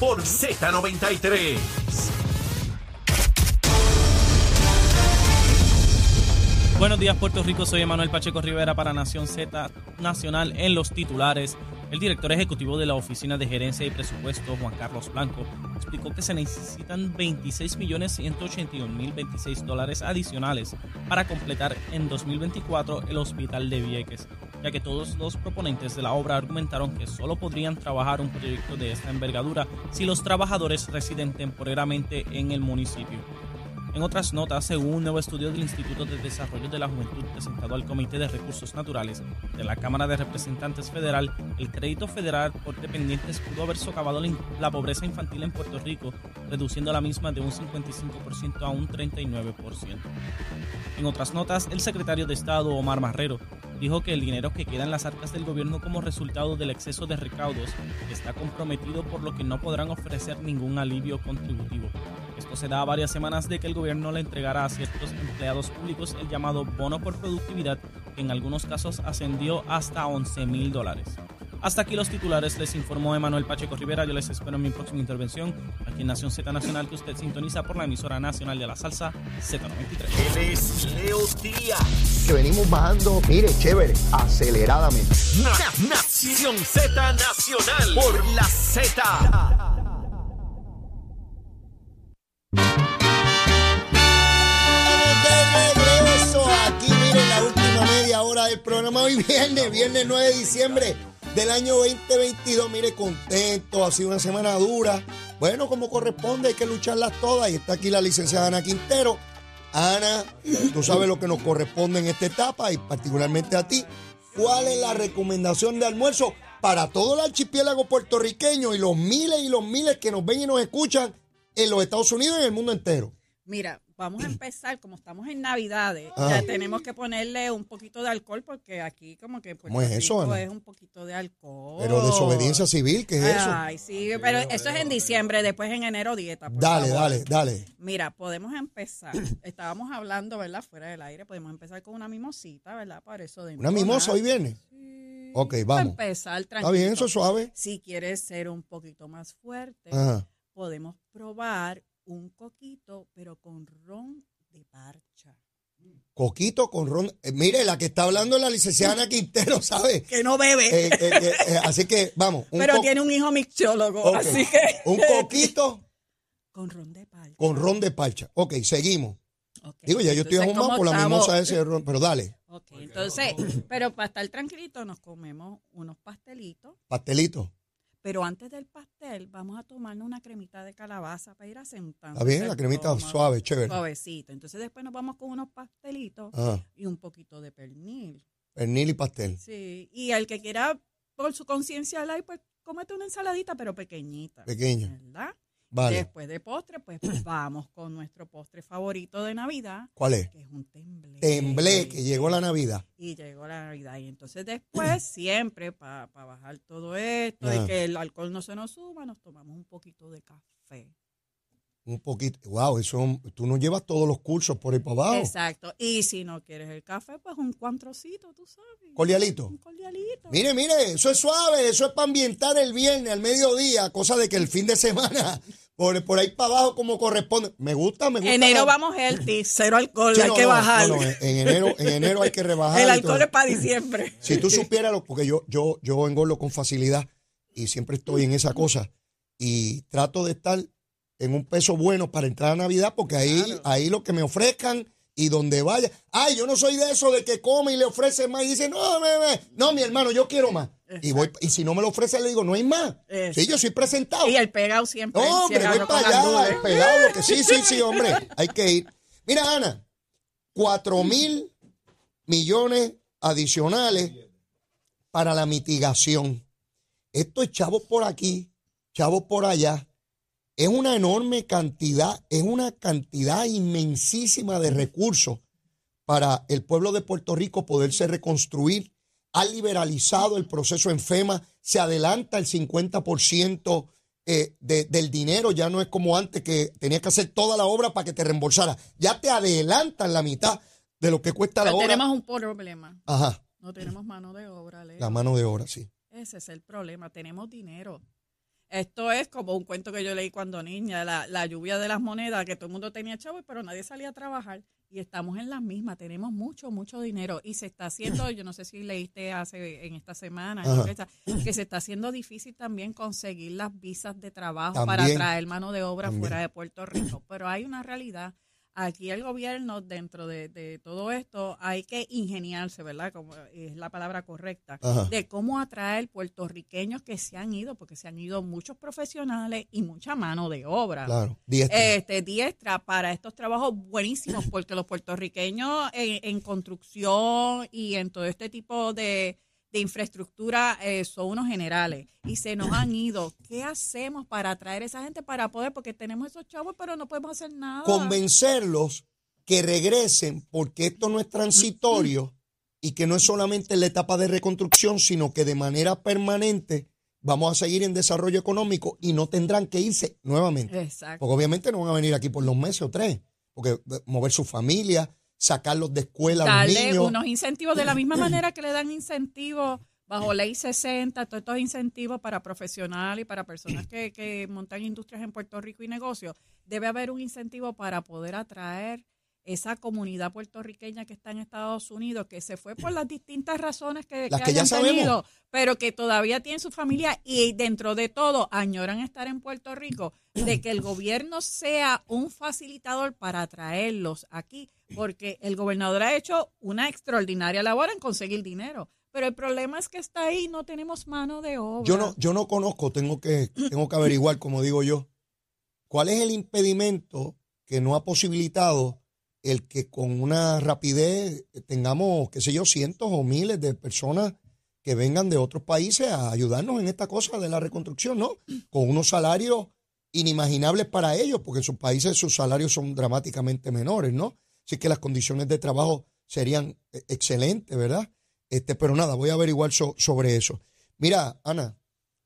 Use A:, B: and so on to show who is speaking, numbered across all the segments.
A: Por Z93.
B: Buenos días Puerto Rico, soy Emanuel Pacheco Rivera para Nación Z Nacional en los titulares. El director ejecutivo de la Oficina de Gerencia y Presupuesto, Juan Carlos Blanco, explicó que se necesitan 26.181.026 dólares adicionales para completar en 2024 el Hospital de Vieques, ya que todos los proponentes de la obra argumentaron que solo podrían trabajar un proyecto de esta envergadura si los trabajadores residen temporariamente en el municipio. En otras notas, según un nuevo estudio del Instituto de Desarrollo de la Juventud presentado al Comité de Recursos Naturales de la Cámara de Representantes Federal, el crédito federal por dependientes pudo haber socavado la pobreza infantil en Puerto Rico, reduciendo la misma de un 55% a un 39%. En otras notas, el secretario de Estado, Omar Marrero, dijo que el dinero que queda en las arcas del gobierno como resultado del exceso de recaudos está comprometido por lo que no podrán ofrecer ningún alivio contributivo. Esto se da a varias semanas de que el gobierno le entregara a ciertos empleados públicos el llamado bono por productividad, que en algunos casos ascendió hasta 11 mil dólares. Hasta aquí los titulares, les informó Emanuel Pacheco Rivera. Yo les espero en mi próxima intervención aquí en Nación Z Nacional, que usted sintoniza por la emisora nacional de la salsa Z93.
A: Él es Leo
C: Que venimos bajando, mire, chévere, aceleradamente.
A: Nación Z Nacional por la Z.
C: del programa hoy viernes, viernes 9 de diciembre del año 2022. Mire, contento, ha sido una semana dura. Bueno, como corresponde, hay que lucharlas todas. Y está aquí la licenciada Ana Quintero. Ana, tú sabes lo que nos corresponde en esta etapa y particularmente a ti. ¿Cuál es la recomendación de almuerzo para todo el archipiélago puertorriqueño y los miles y los miles que nos ven y nos escuchan en los Estados Unidos y en el mundo entero?
D: Mira, vamos a empezar, como estamos en Navidades, ya tenemos que ponerle un poquito de alcohol porque aquí como que
C: ¿Cómo es eso,
D: es un poquito de alcohol.
C: Pero desobediencia civil, ¿qué es eso?
D: Ay, sí, pero eso es en diciembre, después en enero dieta.
C: dale, dale, dale.
D: Mira, podemos empezar. Estábamos hablando, ¿verdad? Fuera del aire, podemos empezar con una mimosita, ¿verdad? Para eso de
C: ¿Una mimosa hoy viene? Sí. Ok, vamos.
D: Para empezar,
C: tranquilo. Está bien, eso suave.
D: Si quieres ser un poquito más fuerte, podemos probar un coquito, pero con ron de parcha.
C: Coquito con ron. Eh, mire, la que está hablando es la licenciada Ana Quintero, ¿sabe?
D: Que no bebe.
C: Eh, eh, así que, vamos.
D: Pero tiene un hijo mixólogo, así que.
C: Un coquito.
D: con ron de parcha.
C: Con ron de parcha. Ok, seguimos. Digo, ya yo estoy ahumado por la mimosa ese ron, pero dale.
D: Ok, entonces, pero para estar tranquilito nos comemos unos pastelitos.
C: Pastelitos.
D: Pero antes del pastel, vamos a tomarnos una cremita de calabaza para ir asentando.
C: Está bien, la cremita suave, chévere.
D: Suavecito. Entonces después nos vamos con unos pastelitos ah. y un poquito de pernil.
C: Pernil y pastel.
D: Sí. Y el que quiera, por su conciencia, pues cómete una ensaladita, pero pequeñita.
C: Pequeña.
D: ¿Verdad? Después de postre, pues vamos con nuestro postre favorito de Navidad.
C: ¿Cuál es?
D: Que es un temblé.
C: Temblé, que llegó la Navidad.
D: Y llegó la Navidad. Y entonces después, siempre para bajar todo esto y que el alcohol no se nos suba, nos tomamos un poquito de café.
C: Un poquito, wow, eso, tú no llevas todos los cursos por ahí para abajo.
D: Exacto. Y si no quieres el café, pues un cuantrocito, tú sabes.
C: ¿Cordialito?
D: Un cordialito.
C: Mire, mire, eso es suave, eso es para ambientar el viernes al mediodía, cosa de que el fin de semana por, por ahí para abajo como corresponde. Me gusta, me gusta.
D: Enero vamos healthy, cero alcohol, hay que bajar.
C: No, en, enero, en enero hay que rebajar.
D: El alcohol es para diciembre.
C: Si tú supieras, lo, porque yo, yo, yo engordo con facilidad y siempre estoy en esa cosa y trato de estar en un peso bueno para entrar a Navidad porque ahí, ahí lo que me ofrezcan y donde vaya. Ay, yo no soy de eso de que come y le ofrece más y dice, no, me, no, mi hermano, yo quiero más. Y voy y si no me lo ofrece, le digo, no hay más. Sí, yo soy presentado.
D: Y el pegado siempre.
C: No, hombre, voy para allá, el pegado, que sí, sí, sí, hombre, hay que ir. Mira, Ana, cuatro mil millones adicionales para la mitigación. Esto es chavos por aquí, chavos por allá. Es una enorme cantidad, es una cantidad inmensísima de recursos para el pueblo de Puerto Rico poderse reconstruir ha liberalizado el proceso en FEMA, se adelanta el 50% eh, del dinero, ya no es como antes que tenías que hacer toda la obra para que te reembolsara, ya te adelantan la mitad de lo que cuesta la obra.
D: Tenemos un problema.
C: Ajá.
D: No tenemos mano de obra.
C: La mano de obra, sí.
D: Ese es el problema, tenemos dinero. Esto es como un cuento que yo leí cuando niña, la, la lluvia de las monedas, que todo el mundo tenía chavos, pero nadie salía a trabajar. Y estamos en las mismas, tenemos mucho, mucho dinero. Y se está haciendo, yo no sé si leíste hace en esta semana,
C: Ajá.
D: que, se está haciendo difícil también conseguir las visas de trabajo para traer mano de obra
C: También.
D: fuera de Puerto Rico. Pero hay una realidad. Aquí el gobierno, dentro de, de todo esto, hay que ingeniarse, ¿verdad? Como es la palabra correcta
C: Ajá.
D: de cómo atraer puertorriqueños que se han ido, porque se han ido muchos profesionales y mucha mano de obra.
C: Claro, diestra.
D: Este, diestra para estos trabajos buenísimos, porque los puertorriqueños en, en construcción y en todo este tipo de, de infraestructura eh, son unos generales y se nos han ido. ¿Qué hacemos para atraer a esa gente para poder? Porque tenemos esos chavos, pero no podemos hacer nada.
C: Convencerlos que regresen porque esto no es transitorio y que no es solamente en la etapa de reconstrucción, sino que de manera permanente vamos a seguir en desarrollo económico y no tendrán que irse nuevamente.
D: Exacto.
C: Porque obviamente no van a venir aquí por dos meses o tres, porque eh, mover su familia, sacarlos de escuela a los
D: darle
C: niños.
D: unos incentivos de la misma manera que le dan incentivos bajo ley 60, todos estos incentivos para profesionales y para personas que, que montan industrias en Puerto Rico y negocios, debe haber un incentivo para poder atraer esa comunidad puertorriqueña que está en Estados Unidos, que se fue por las distintas razones que,
C: Las que ya
D: hayan
C: sabemos.
D: tenido, pero que todavía tienen su familia y dentro de todo añoran estar en Puerto Rico, de que el gobierno sea un facilitador para atraerlos aquí, porque el gobernador ha hecho una extraordinaria labor en conseguir dinero. Pero el problema es que está ahí, no tenemos mano de obra.
C: Yo no, yo no conozco, tengo que, tengo que averiguar, como digo yo, cuál es el impedimento que no ha posibilitado el que con una rapidez tengamos, qué sé yo, cientos o miles de personas que vengan de otros países a ayudarnos en esta cosa de la reconstrucción, ¿no? Con unos salarios inimaginables para ellos, porque en sus países sus salarios son dramáticamente menores, ¿no? Así que las condiciones de trabajo serían eh, excelentes, ¿verdad? Este, pero nada, voy a averiguar so- sobre eso. Mira, Ana,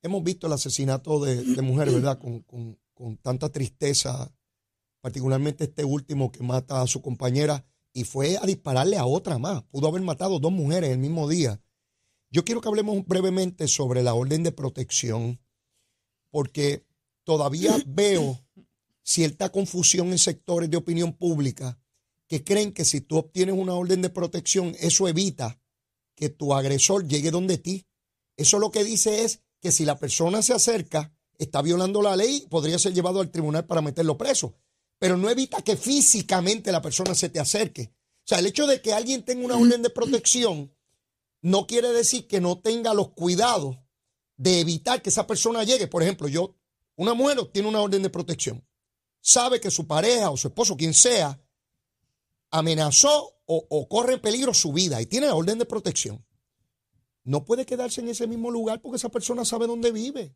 C: hemos visto el asesinato de, de mujeres, ¿verdad? Con, con- con tanta tristeza, particularmente este último que mata a su compañera y fue a dispararle a otra más. Pudo haber matado dos mujeres el mismo día. Yo quiero que hablemos brevemente sobre la orden de protección, porque todavía veo cierta confusión en sectores de opinión pública que creen que si tú obtienes una orden de protección, eso evita que tu agresor llegue donde ti. Eso lo que dice es que si la persona se acerca, está violando la ley, podría ser llevado al tribunal para meterlo preso. Pero no evita que físicamente la persona se te acerque. O sea, el hecho de que alguien tenga una orden de protección no quiere decir que no tenga los cuidados de evitar que esa persona llegue. Por ejemplo, yo, una mujer tiene una orden de protección, sabe que su pareja o su esposo, quien sea, amenazó o, o corre en peligro su vida y tiene la orden de protección. No puede quedarse en ese mismo lugar porque esa persona sabe dónde vive.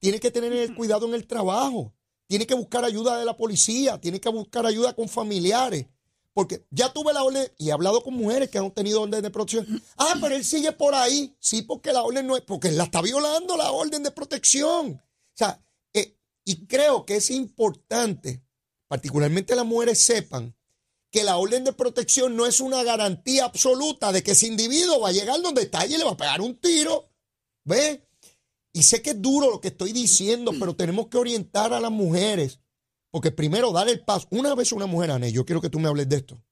C: Tiene que tener el cuidado en el trabajo. Tiene que buscar ayuda de la policía. Tiene que buscar ayuda con familiares. Porque ya tuve la orden y he hablado con mujeres que han tenido orden de protección. Ah, pero él sigue por ahí. Sí, porque la orden no es, porque la está violando la orden de protección. O sea, eh, y creo que es importante, particularmente las mujeres sepan que la orden de protección no es una garantía absoluta de que ese individuo va a llegar donde está y le va a pegar un tiro. ¿Ve? Y sé que es duro lo que estoy diciendo, pero tenemos que orientar a las mujeres. Porque primero dar el paso. Una vez una mujer, Anel, yo quiero que tú me hables de esto.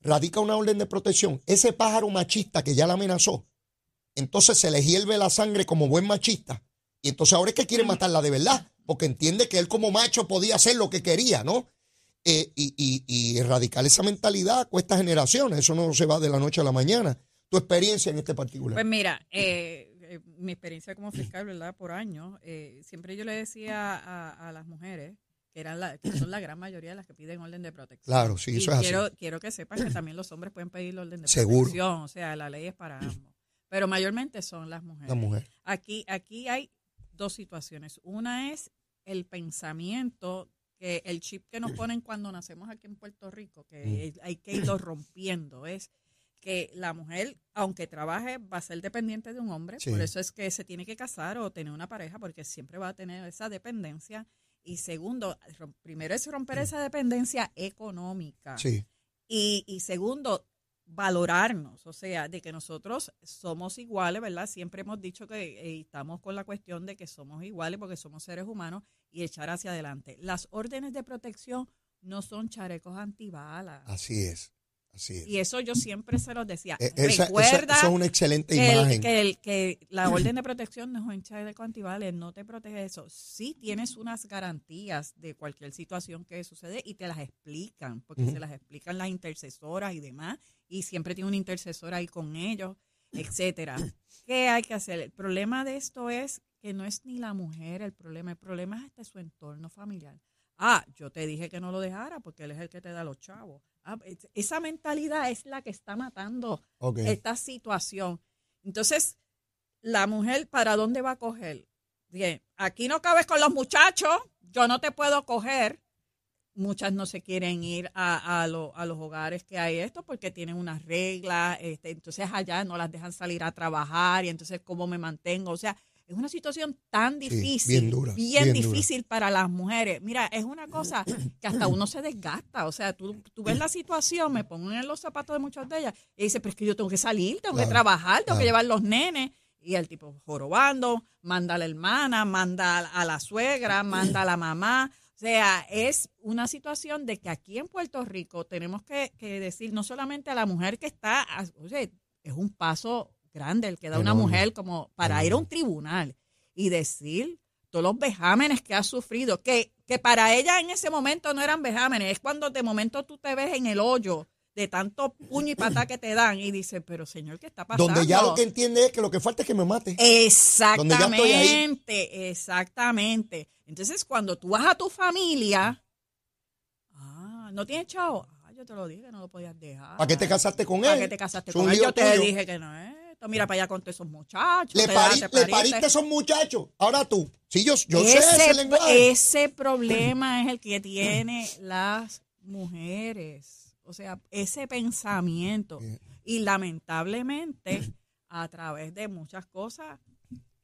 C: Radica una orden de protección. Ese pájaro machista que ya la amenazó, entonces se le hierve la sangre como buen machista. Y entonces ahora es que quiere matarla de verdad, porque entiende que él como macho podía hacer lo que quería, ¿no? Eh, y, y- y erradicar esa mentalidad cuesta generaciones. Eso no se va de la noche a la mañana. Tu experiencia en este particular.
D: Pues mira, eh, eh, mi experiencia como fiscal, ¿verdad? Por años, eh, siempre yo le decía a, a las mujeres, que, eran la, que son la gran mayoría de las que piden orden de protección.
C: Claro, sí,
D: Y
C: eso es así.
D: quiero, quiero que sepan que también los hombres pueden pedir orden de
C: Seguro.
D: protección, o sea, la ley es para ambos. Pero mayormente son las mujeres.
C: La mujer.
D: Aquí, aquí hay dos situaciones. Una es el pensamiento que el chip que nos ponen cuando nacemos aquí en Puerto Rico, que
C: Mm.
D: hay que irlo rompiendo, es que la mujer, aunque trabaje, va a ser dependiente de un hombre.
C: Sí.
D: Por eso es que se tiene que casar o tener una pareja, porque siempre va a tener esa dependencia. Y segundo, primero es romper esa dependencia económica.
C: Sí.
D: Y, y segundo, valorarnos, o sea, de que nosotros somos iguales, ¿verdad? Siempre hemos dicho que eh, estamos con la cuestión de que somos iguales porque somos seres humanos y echar hacia adelante. Las órdenes de protección no son charecos antibalas.
C: Así es, así es.
D: Y eso yo siempre se los decía.
C: E- esa- esa-
D: Recuerda
C: eso es una excelente
D: que, el-
C: imagen.
D: que, el- que la orden de protección no es un chaleco antibales, no te protege eso. Sí tienes unas garantías de cualquier situación que sucede y te las explican, porque se las explican las intercesoras y demás, y siempre tiene una intercesora ahí con ellos, etcétera. ¿Qué hay que hacer? El problema de esto es que no es ni la mujer el problema, el problema es hasta su entorno familiar. Ah, yo te dije que no lo dejara porque él es el que te da los chavos. Ah, es- esa mentalidad es la que está matando esta situación. Entonces, la mujer, ¿para dónde va a coger? Bien, aquí no cabes con los muchachos, yo no te puedo coger. Muchas no se quieren ir a, a, lo- a los hogares que hay esto porque tienen unas reglas, este, entonces allá no las dejan salir a trabajar y entonces cómo me mantengo. O sea, es una situación tan
C: Sí,
D: difícil,
C: bien dura,
D: bien
C: bien dura.
D: difícil para las mujeres. Mira, es una cosa que hasta uno se desgasta. O sea, tú, tú ves la situación, me pongo en los zapatos de muchas de ellas y dice, pero es que yo tengo que salir, tengo
C: Claro,
D: que trabajar, tengo
C: claro.
D: que llevar los nenes. Y el tipo jorobando, manda a la hermana, manda a la suegra, manda a la mamá. O sea, es una situación de que aquí en Puerto Rico tenemos que, que decir no solamente a la mujer que está, oye, es un paso grande el que da una mujer como para ir a un tribunal y decir todos los vejámenes que ha sufrido, que, que para ella en ese momento no eran vejámenes, es cuando de momento tú te ves en el hoyo de tanto puño y patá que te dan y dices, pero señor, ¿qué está pasando?
C: Donde ya lo que entiende es que lo que falta es que me mate. Donde ya estoy ahí.
D: Exactamente, exactamente. Entonces, cuando tú vas a tu familia, ah, no tienes chavo. Ah, yo te lo dije, no lo podías dejar.
C: ¿Para qué te casaste con
D: ¿Para
C: él?
D: qué te casaste con él? Yo te
C: tuyo.
D: dije que no es esto. Mira para allá con todos esos muchachos.
C: Le, pari-
D: da-
C: le
D: pariste.
C: a esos muchachos. Ahora tú. Sí, yo, yo sé
D: ese,
C: lenguaje.
D: ese problema es el que tiene las mujeres. O sea, ese pensamiento. Y lamentablemente, a través de muchas cosas,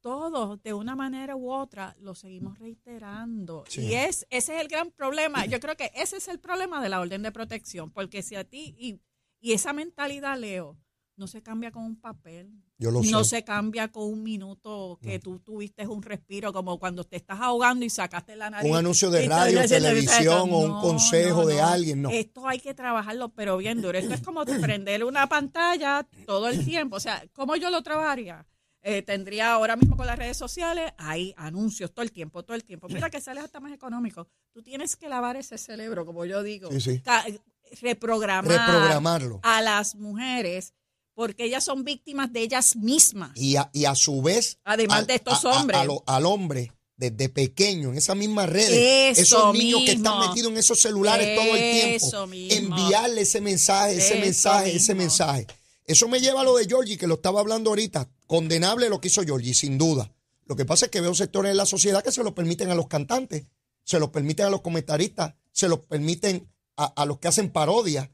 D: todos, de una manera u otra, lo seguimos reiterando.
C: Sí.
D: Y es, ese es el gran problema. Yo creo que ese es el problema de la orden de protección. Porque si a ti, y, y esa mentalidad, Leo, no se cambia con un papel.
C: Yo lo
D: No
C: sé.
D: se cambia con un minuto que tú tuviste un respiro, como cuando te estás ahogando y sacaste la nariz.
C: Un anuncio de radio, televisión o un consejo
D: no,
C: de alguien, no.
D: Esto hay que trabajarlo, pero bien duro. Esto es como prender una pantalla todo el tiempo. O sea, ¿cómo yo lo trabajaría? Eh, tendría ahora mismo con las redes sociales, hay anuncios todo el tiempo, todo el tiempo. Mira que sale hasta más económico. Tú tienes que lavar ese cerebro, como yo digo.
C: Sí, sí.
D: Ca- reprogramar
C: Reprogramarlo.
D: a las mujeres porque ellas son víctimas de ellas mismas.
C: Y a, y a su vez,
D: Además
C: al-
D: de estos
C: a-
D: hombres.
C: a lo- al hombre, desde pequeño, en esas mismas redes,
D: Eso
C: esos niños que están metidos en esos celulares todo el
D: Eso
C: tiempo,
D: mismo.
C: enviarle ese mensaje, ese
D: Eso
C: mensaje, ese mensaje. Eso me lleva a lo de Georgie, que lo estaba hablando ahorita. Condenable lo que hizo Georgie, sin duda. Lo que pasa es que veo sectores de la sociedad que se lo permiten a los cantantes, se lo permiten a los comentaristas, se lo permiten a, a los que hacen parodias.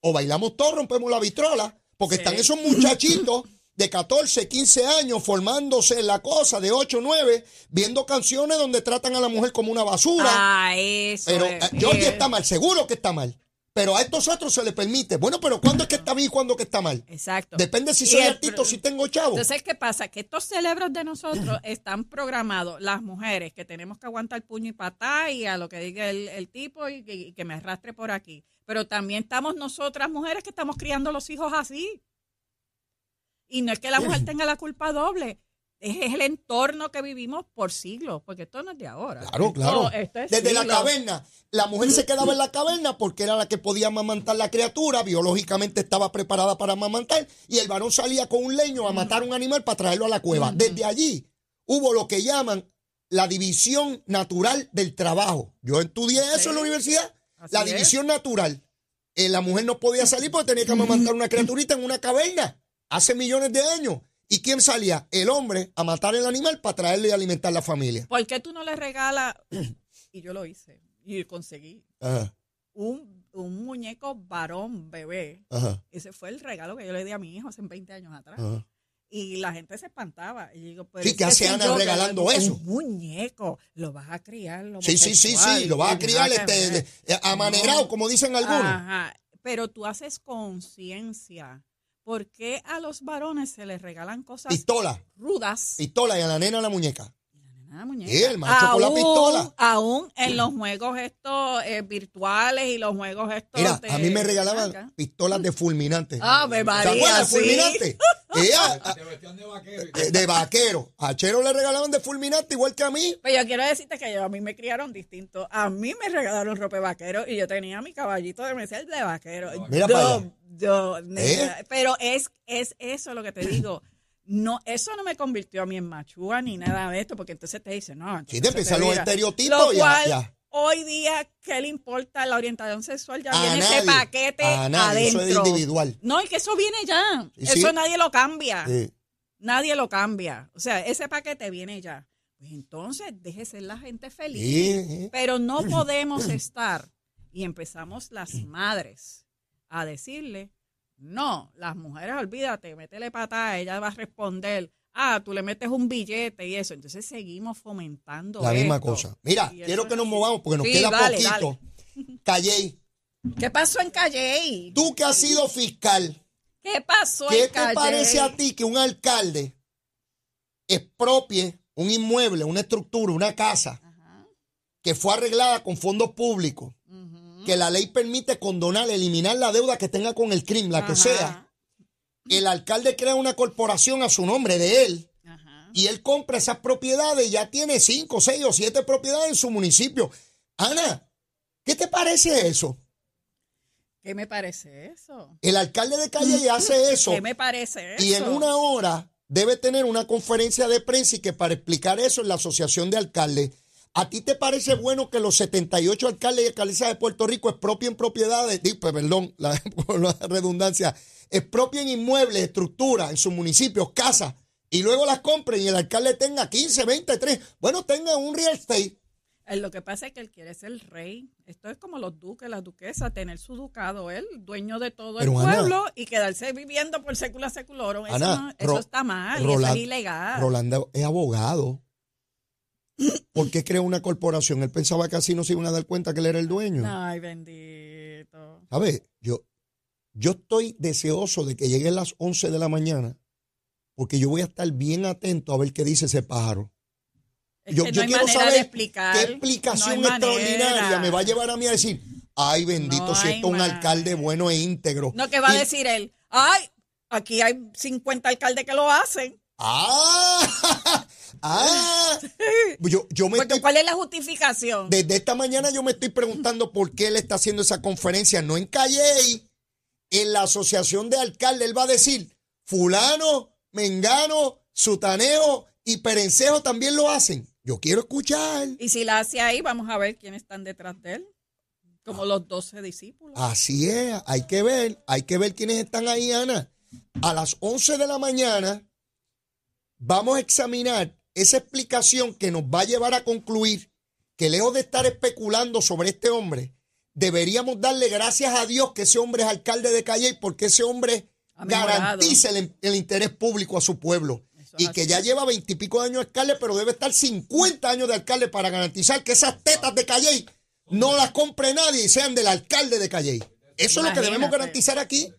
C: O bailamos todos, rompemos la vitrola, porque
D: Sí.
C: están esos muchachitos de 14, 15 años formándose en la cosa de 8, 9, viendo canciones donde tratan a la mujer como una basura.
D: Ah, eso.
C: pero
D: es.
C: eh, Georgie
D: Eh,
C: está mal, seguro que está mal. Pero a estos otros se les permite. Bueno, pero ¿cuándo es que está bien y cuándo es que está mal?
D: Exacto.
C: Depende si soy artista o si tengo chavo.
D: Entonces, ¿qué pasa? Que estos cerebros de nosotros están programados, las mujeres, que tenemos que aguantar puño y patá y a lo que diga el, el tipo y que me arrastre por aquí. Pero también estamos nosotras mujeres que estamos criando los hijos así. Y no es que la mujer tenga la culpa doble. Es el entorno que vivimos por siglos, porque esto no es de ahora.
C: Claro, claro.
D: es
C: Desde la caverna. La mujer se quedaba en la caverna porque era la que podía amamantar la criatura, biológicamente estaba preparada para amamantar, y el varón salía con un leño a matar un animal para traerlo a la cueva. Desde allí hubo lo que llaman la división natural del trabajo. Yo estudié eso en la universidad.
D: Así
C: la
D: es.
C: división natural. Eh, la mujer no podía salir porque tenía que amamantar una criaturita en una caverna hace millones de años. ¿Y quién salía? El hombre a matar el animal para traerle y alimentar la familia.
D: ¿Por qué tú no le regalas? Y yo lo hice y conseguí
C: Ajá,
D: un, un muñeco varón bebé.
C: ajá,
D: Ese fue el regalo que yo le di a mi hijo hace 20 años atrás.
C: ajá.
D: Y la gente se espantaba. Y yo digo, pero
C: Sí,
D: es
C: ¿qué
D: que
C: hace Ana regalando
D: un
C: eso?
D: muñeco, lo vas a criar.
C: Sí, sí, sí, sí, lo vas a criar este, eh, amanerado, como dicen algunos.
D: Ajá. pero tú haces conciencia. ¿Por qué a los varones se les regalan cosas
C: Pistola,
D: rudas?
C: pistola y a la nena la muñeca.
D: Ah, muñeca.
C: Sí, el macho con la
D: Aún-
C: pistola.
D: Aún en los juegos estos eh, virtuales y los juegos estos.
C: Mira,
D: de-
C: a mí me regalaban
D: Acá.
C: pistolas de fulminante.
D: Ah, Ave
C: ¿Se
D: María,
C: acuerdan
D: sí.
C: fulminante? Ella, a- de, de vaquero. A Chero le regalaban de fulminante igual que a mí.
D: Pero yo quiero decirte que yo- a mí me criaron distinto. A mí me regalaron ropa de vaquero y yo tenía mi caballito de Mercedes de vaquero.
C: Mira
D: yo,
C: para allá.
D: yo,
C: ¿Eh?
D: pero es, es eso lo que te digo. No, eso no me convirtió a mí en machúa ni nada de esto, porque entonces te dicen, no.
C: Sí, te empiezan los estereotipos y ya, ya.
D: hoy día, ¿qué le importa la orientación sexual? Ya
C: A
D: viene
C: nadie,
D: ese paquete
C: a nadie, eso
D: adentro.
C: es individual.
D: No, y que eso viene ya.
C: Sí,
D: eso
C: sí.
D: nadie lo cambia.
C: Sí.
D: Nadie lo cambia. O sea, ese paquete viene ya. Pues entonces, deje ser la gente feliz. Pero no podemos estar, y empezamos las madres a decirle, no, las mujeres, olvídate, métele patada, ella va a responder, ah, tú le metes un billete y eso. Entonces seguimos fomentando
C: La misma cosa. Mira,
D: Y
C: quiero que nos movamos porque nos
D: Sí,
C: queda
D: dale,
C: poquito. Calley,
D: ¿Qué pasó en Calley?
C: tú que has sido fiscal,
D: ¿Qué pasó
C: ¿qué
D: en
C: te
D: Calley?
C: parece a ti que un alcalde expropie un inmueble, una estructura, una casa
D: Ajá,
C: que fue arreglada con fondos públicos. Que la ley permite condonar, eliminar la deuda que tenga con el crimen, la que sea? El alcalde crea una corporación a su nombre de él.
D: ajá.
C: y él compra esas propiedades, ya tiene cinco, seis o siete propiedades en su municipio. Ana, ¿qué te parece eso?
D: ¿Qué me parece eso?
C: El alcalde de Calle hace eso
D: ¿Qué me parece eso?
C: y en una hora debe tener una conferencia de prensa y que para explicar eso en la Asociación de Alcaldes. ¿A ti te parece bueno que los 78 alcaldes y alcaldesas de Puerto Rico expropien propiedades, pues, perdón, la, la redundancia, expropien inmuebles, estructuras en sus municipios, casas, y luego las compren y el alcalde tenga 15, 20, 3, bueno, tenga un real estate.
D: Eh, Lo que pasa es que él quiere ser rey. Esto es como los duques, las duquesas, tener su ducado, él, dueño de todo
C: Pero,
D: el
C: Ana-
D: pueblo y quedarse viviendo por sécula seculorum. Eso,
C: Ana,
D: no- eso
C: Ro-
D: está mal, y eso
C: Roland-
D: es ilegal.
C: Rolando es abogado. ¿Por qué creó una corporación? Él pensaba que así no se iban a dar cuenta que él era el dueño.
D: Ay, bendito.
C: ¿Sabes? Yo, yo estoy deseoso de que lleguen las 11 de la mañana porque yo voy a estar bien atento a ver qué dice ese pájaro.
D: Es
C: yo yo
D: no
C: quiero saber
D: explicar.
C: qué explicación
D: no
C: extraordinaria me va a llevar a mí a decir, ay bendito,
D: No
C: si esto es un alcalde bueno e íntegro.
D: No, que va a decir él, ay, aquí hay 50 alcaldes que lo hacen.
C: Ah, ah. Yo, yo me estoy
D: ¿cuál es la justificación?
C: Desde esta mañana yo me estoy preguntando por qué él está haciendo esa conferencia, no en Calley, en la asociación de alcaldes. Él va a decir, fulano, mengano, sutaneo y perencejo también lo hacen. Yo quiero escuchar.
D: Y si la hace ahí, vamos a ver quiénes están detrás de él. Como los 12 discípulos.
C: Así es, hay que ver, hay que ver quiénes están ahí, Ana. A las 11 de la mañana vamos a examinar esa explicación que nos va a llevar a concluir que lejos de estar especulando sobre este hombre, deberíamos darle gracias a Dios que ese hombre es alcalde de Calle porque ese hombre garantiza el, el interés público a su pueblo.
D: Eso
C: Y que
D: así.
C: ya lleva veintipico de años de alcalde, pero debe estar 50 años de alcalde para garantizar que esas tetas de Calle no las compre nadie y sean del alcalde de Calle. Eso es lo que debemos garantizar aquí.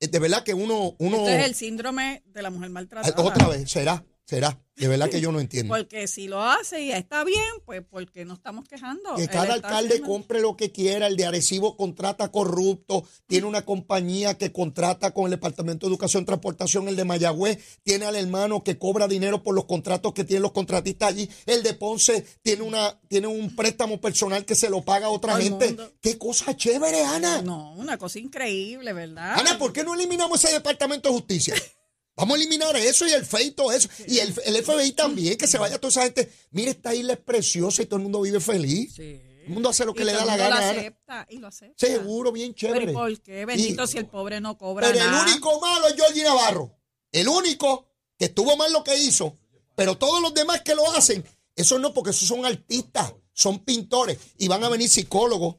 C: De verdad que uno, uno
D: Esto es el síndrome de la mujer maltratada.
C: otra vez, será, será. De verdad que yo no entiendo.
D: Porque si lo hace y está bien, pues porque no estamos quejando.
C: Que cada alcalde
D: haciendo-
C: compre lo que quiera. El de Arecibo contrata corrupto. Tiene una compañía que contrata con el Departamento de Educación y Transportación. El de Mayagüez tiene al hermano que cobra dinero por los contratos que tienen los contratistas allí. El de Ponce tiene, una, tiene un préstamo personal que se lo paga a otra
D: Todo
C: gente. Qué cosa chévere, Ana.
D: No, una cosa increíble, ¿verdad?
C: Ana, ¿por qué no eliminamos ese Departamento de Justicia? Vamos a eliminar eso y el FEI y todo eso. Y el, el FBI también, que se vaya toda esa gente. Mire, esta isla es preciosa y todo el mundo vive feliz.
D: Sí.
C: El mundo hace lo que
D: Y
C: le da la gana.
D: lo
C: Ana.
D: acepta y lo acepta.
C: Seguro, bien
D: Pero
C: chévere.
D: ¿y por qué? Bendito
C: Y-
D: si el pobre no cobra
C: Pero el único malo es Georgie Navarro. El único que estuvo mal lo que hizo. Pero todos los demás que lo hacen, eso no, porque esos son artistas, son pintores. Y van a venir psicólogos,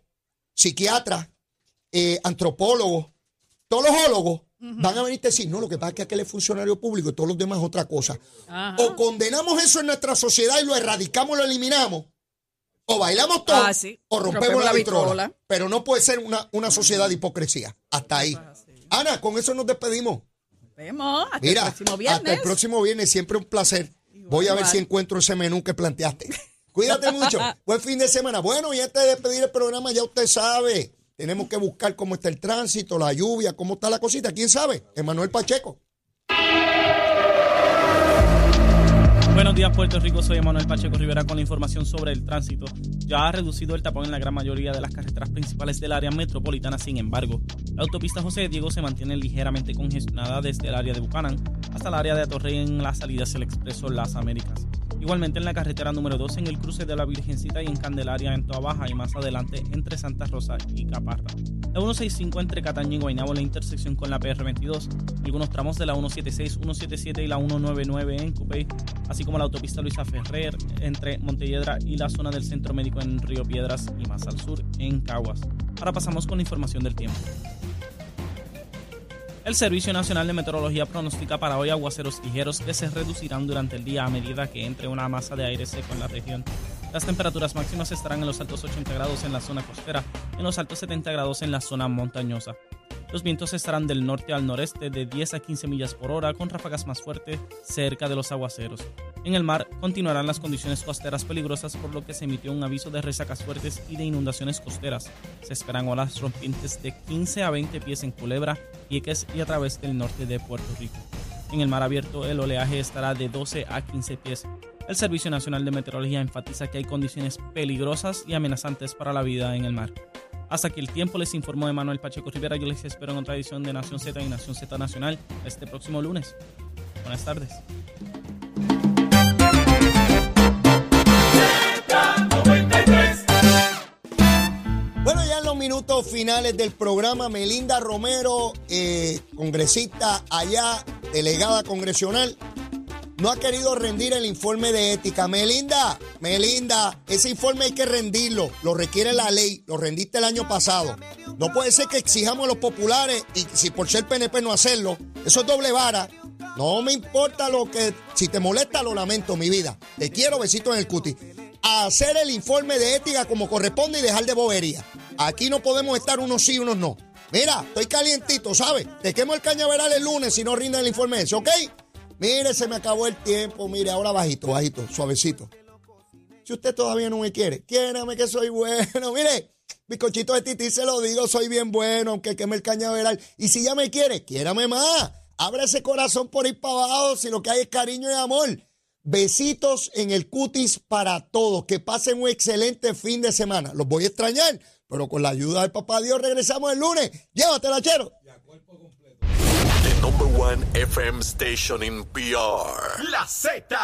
C: psiquiatras, eh, antropólogos, todos los ólogos. Van a venir a decir, no, lo que pasa es que aquel es funcionario público y todos los demás es otra cosa.
D: Ajá.
C: O condenamos eso en nuestra sociedad y lo erradicamos, lo eliminamos. O bailamos todos
D: Ah, sí.
C: o rompemos,
D: Rompemos
C: la,
D: la
C: vitrola.
D: vitrola.
C: Pero no puede ser una, una sociedad de hipocresía. Hasta ahí. Ana, con eso nos despedimos.
D: Vemos hasta
C: Mira,
D: el próximo viernes.
C: hasta el próximo viernes, siempre un placer. Voy a ver
D: igual.
C: si encuentro ese menú que planteaste. Cuídate mucho. Buen fin de semana. Bueno, y antes de despedir el programa, ya usted sabe, tenemos que buscar cómo está el tránsito, la lluvia, cómo está la cosita. ¿Quién sabe? Emanuel Pacheco.
B: Buenos días, Puerto Rico. Soy Emanuel Pacheco Rivera con la información sobre el tránsito. Ya ha reducido el tapón en la gran mayoría de las carreteras principales del área metropolitana. Sin embargo, la autopista José Diego se mantiene ligeramente congestionada desde el área de Buchanan hasta el área de Atorrey en la salida hacia el expreso Las Américas. Igualmente en la carretera número 2 en el cruce de la Virgencita y en Candelaria en Toa Baja y más adelante entre Santa Rosa y Caparra. La 165 entre Cataño y Guaynabo en la intersección con la PR22, algunos tramos de la 176, 177 y la 199 en Cupey, así como la autopista Luisa Ferrer entre Montelledra y la zona del Centro Médico en Río Piedras y más al sur en Caguas. Ahora pasamos con la información del tiempo. El Servicio Nacional de Meteorología pronostica para hoy aguaceros ligeros que se reducirán durante el día a medida que entre una masa de aire seco en la región. Las temperaturas máximas estarán en los altos 80 grados en la zona costera, en los altos 70 grados en la zona montañosa. Los vientos estarán del norte al noreste de 10 a 15 millas por hora con ráfagas más fuertes cerca de los aguaceros. En el mar continuarán las condiciones costeras peligrosas por lo que se emitió un aviso de resacas fuertes y de inundaciones costeras. Se esperan olas rompientes de 15 a 20 pies en Culebra, Vieques y a través del norte de Puerto Rico. En el mar abierto el oleaje estará de 12 a 15 pies. El Servicio Nacional de Meteorología enfatiza que hay condiciones peligrosas y amenazantes para la vida en el mar. Hasta aquí el tiempo les informó Emanuel Pacheco Rivera. Yo les espero en otra edición de Nación Z y Nación Z Nacional este próximo lunes. Buenas tardes.
C: Finales del programa, Melinda Romero, eh, congresista allá, delegada congresional, no ha querido rendir el informe de ética. Melinda, Melinda, ese informe hay que rendirlo, lo requiere la ley, lo rendiste el año pasado. No puede ser que exijamos a los populares y si por ser PNP no hacerlo, eso es doble vara. No me importa lo que, si te molesta, lo lamento, mi vida. Te quiero, besito en el cuti. Hacer el informe de ética como corresponde y dejar de bobería. Aquí no podemos estar unos sí, unos no. Mira, estoy calientito, ¿sabes? Te quemo el cañaveral el lunes si no rinde el informe ese, ¿ok? Mire, se me acabó el tiempo. Mire, ahora bajito, bajito, suavecito. Si usted todavía no me quiere, quiérame que soy bueno. Mire, bizcochito de tití se lo digo, soy bien bueno, aunque queme el cañaveral. Y si ya me quiere, quiérame más. Abre ese corazón por ir para abajo si lo que hay es cariño y amor. Besitos en el cutis para todos. Que pasen un excelente fin de semana. Los voy a extrañar, pero con la ayuda del papá Dios regresamos el lunes. Llévatela, chero.
A: The number one FM station in PR. La Z.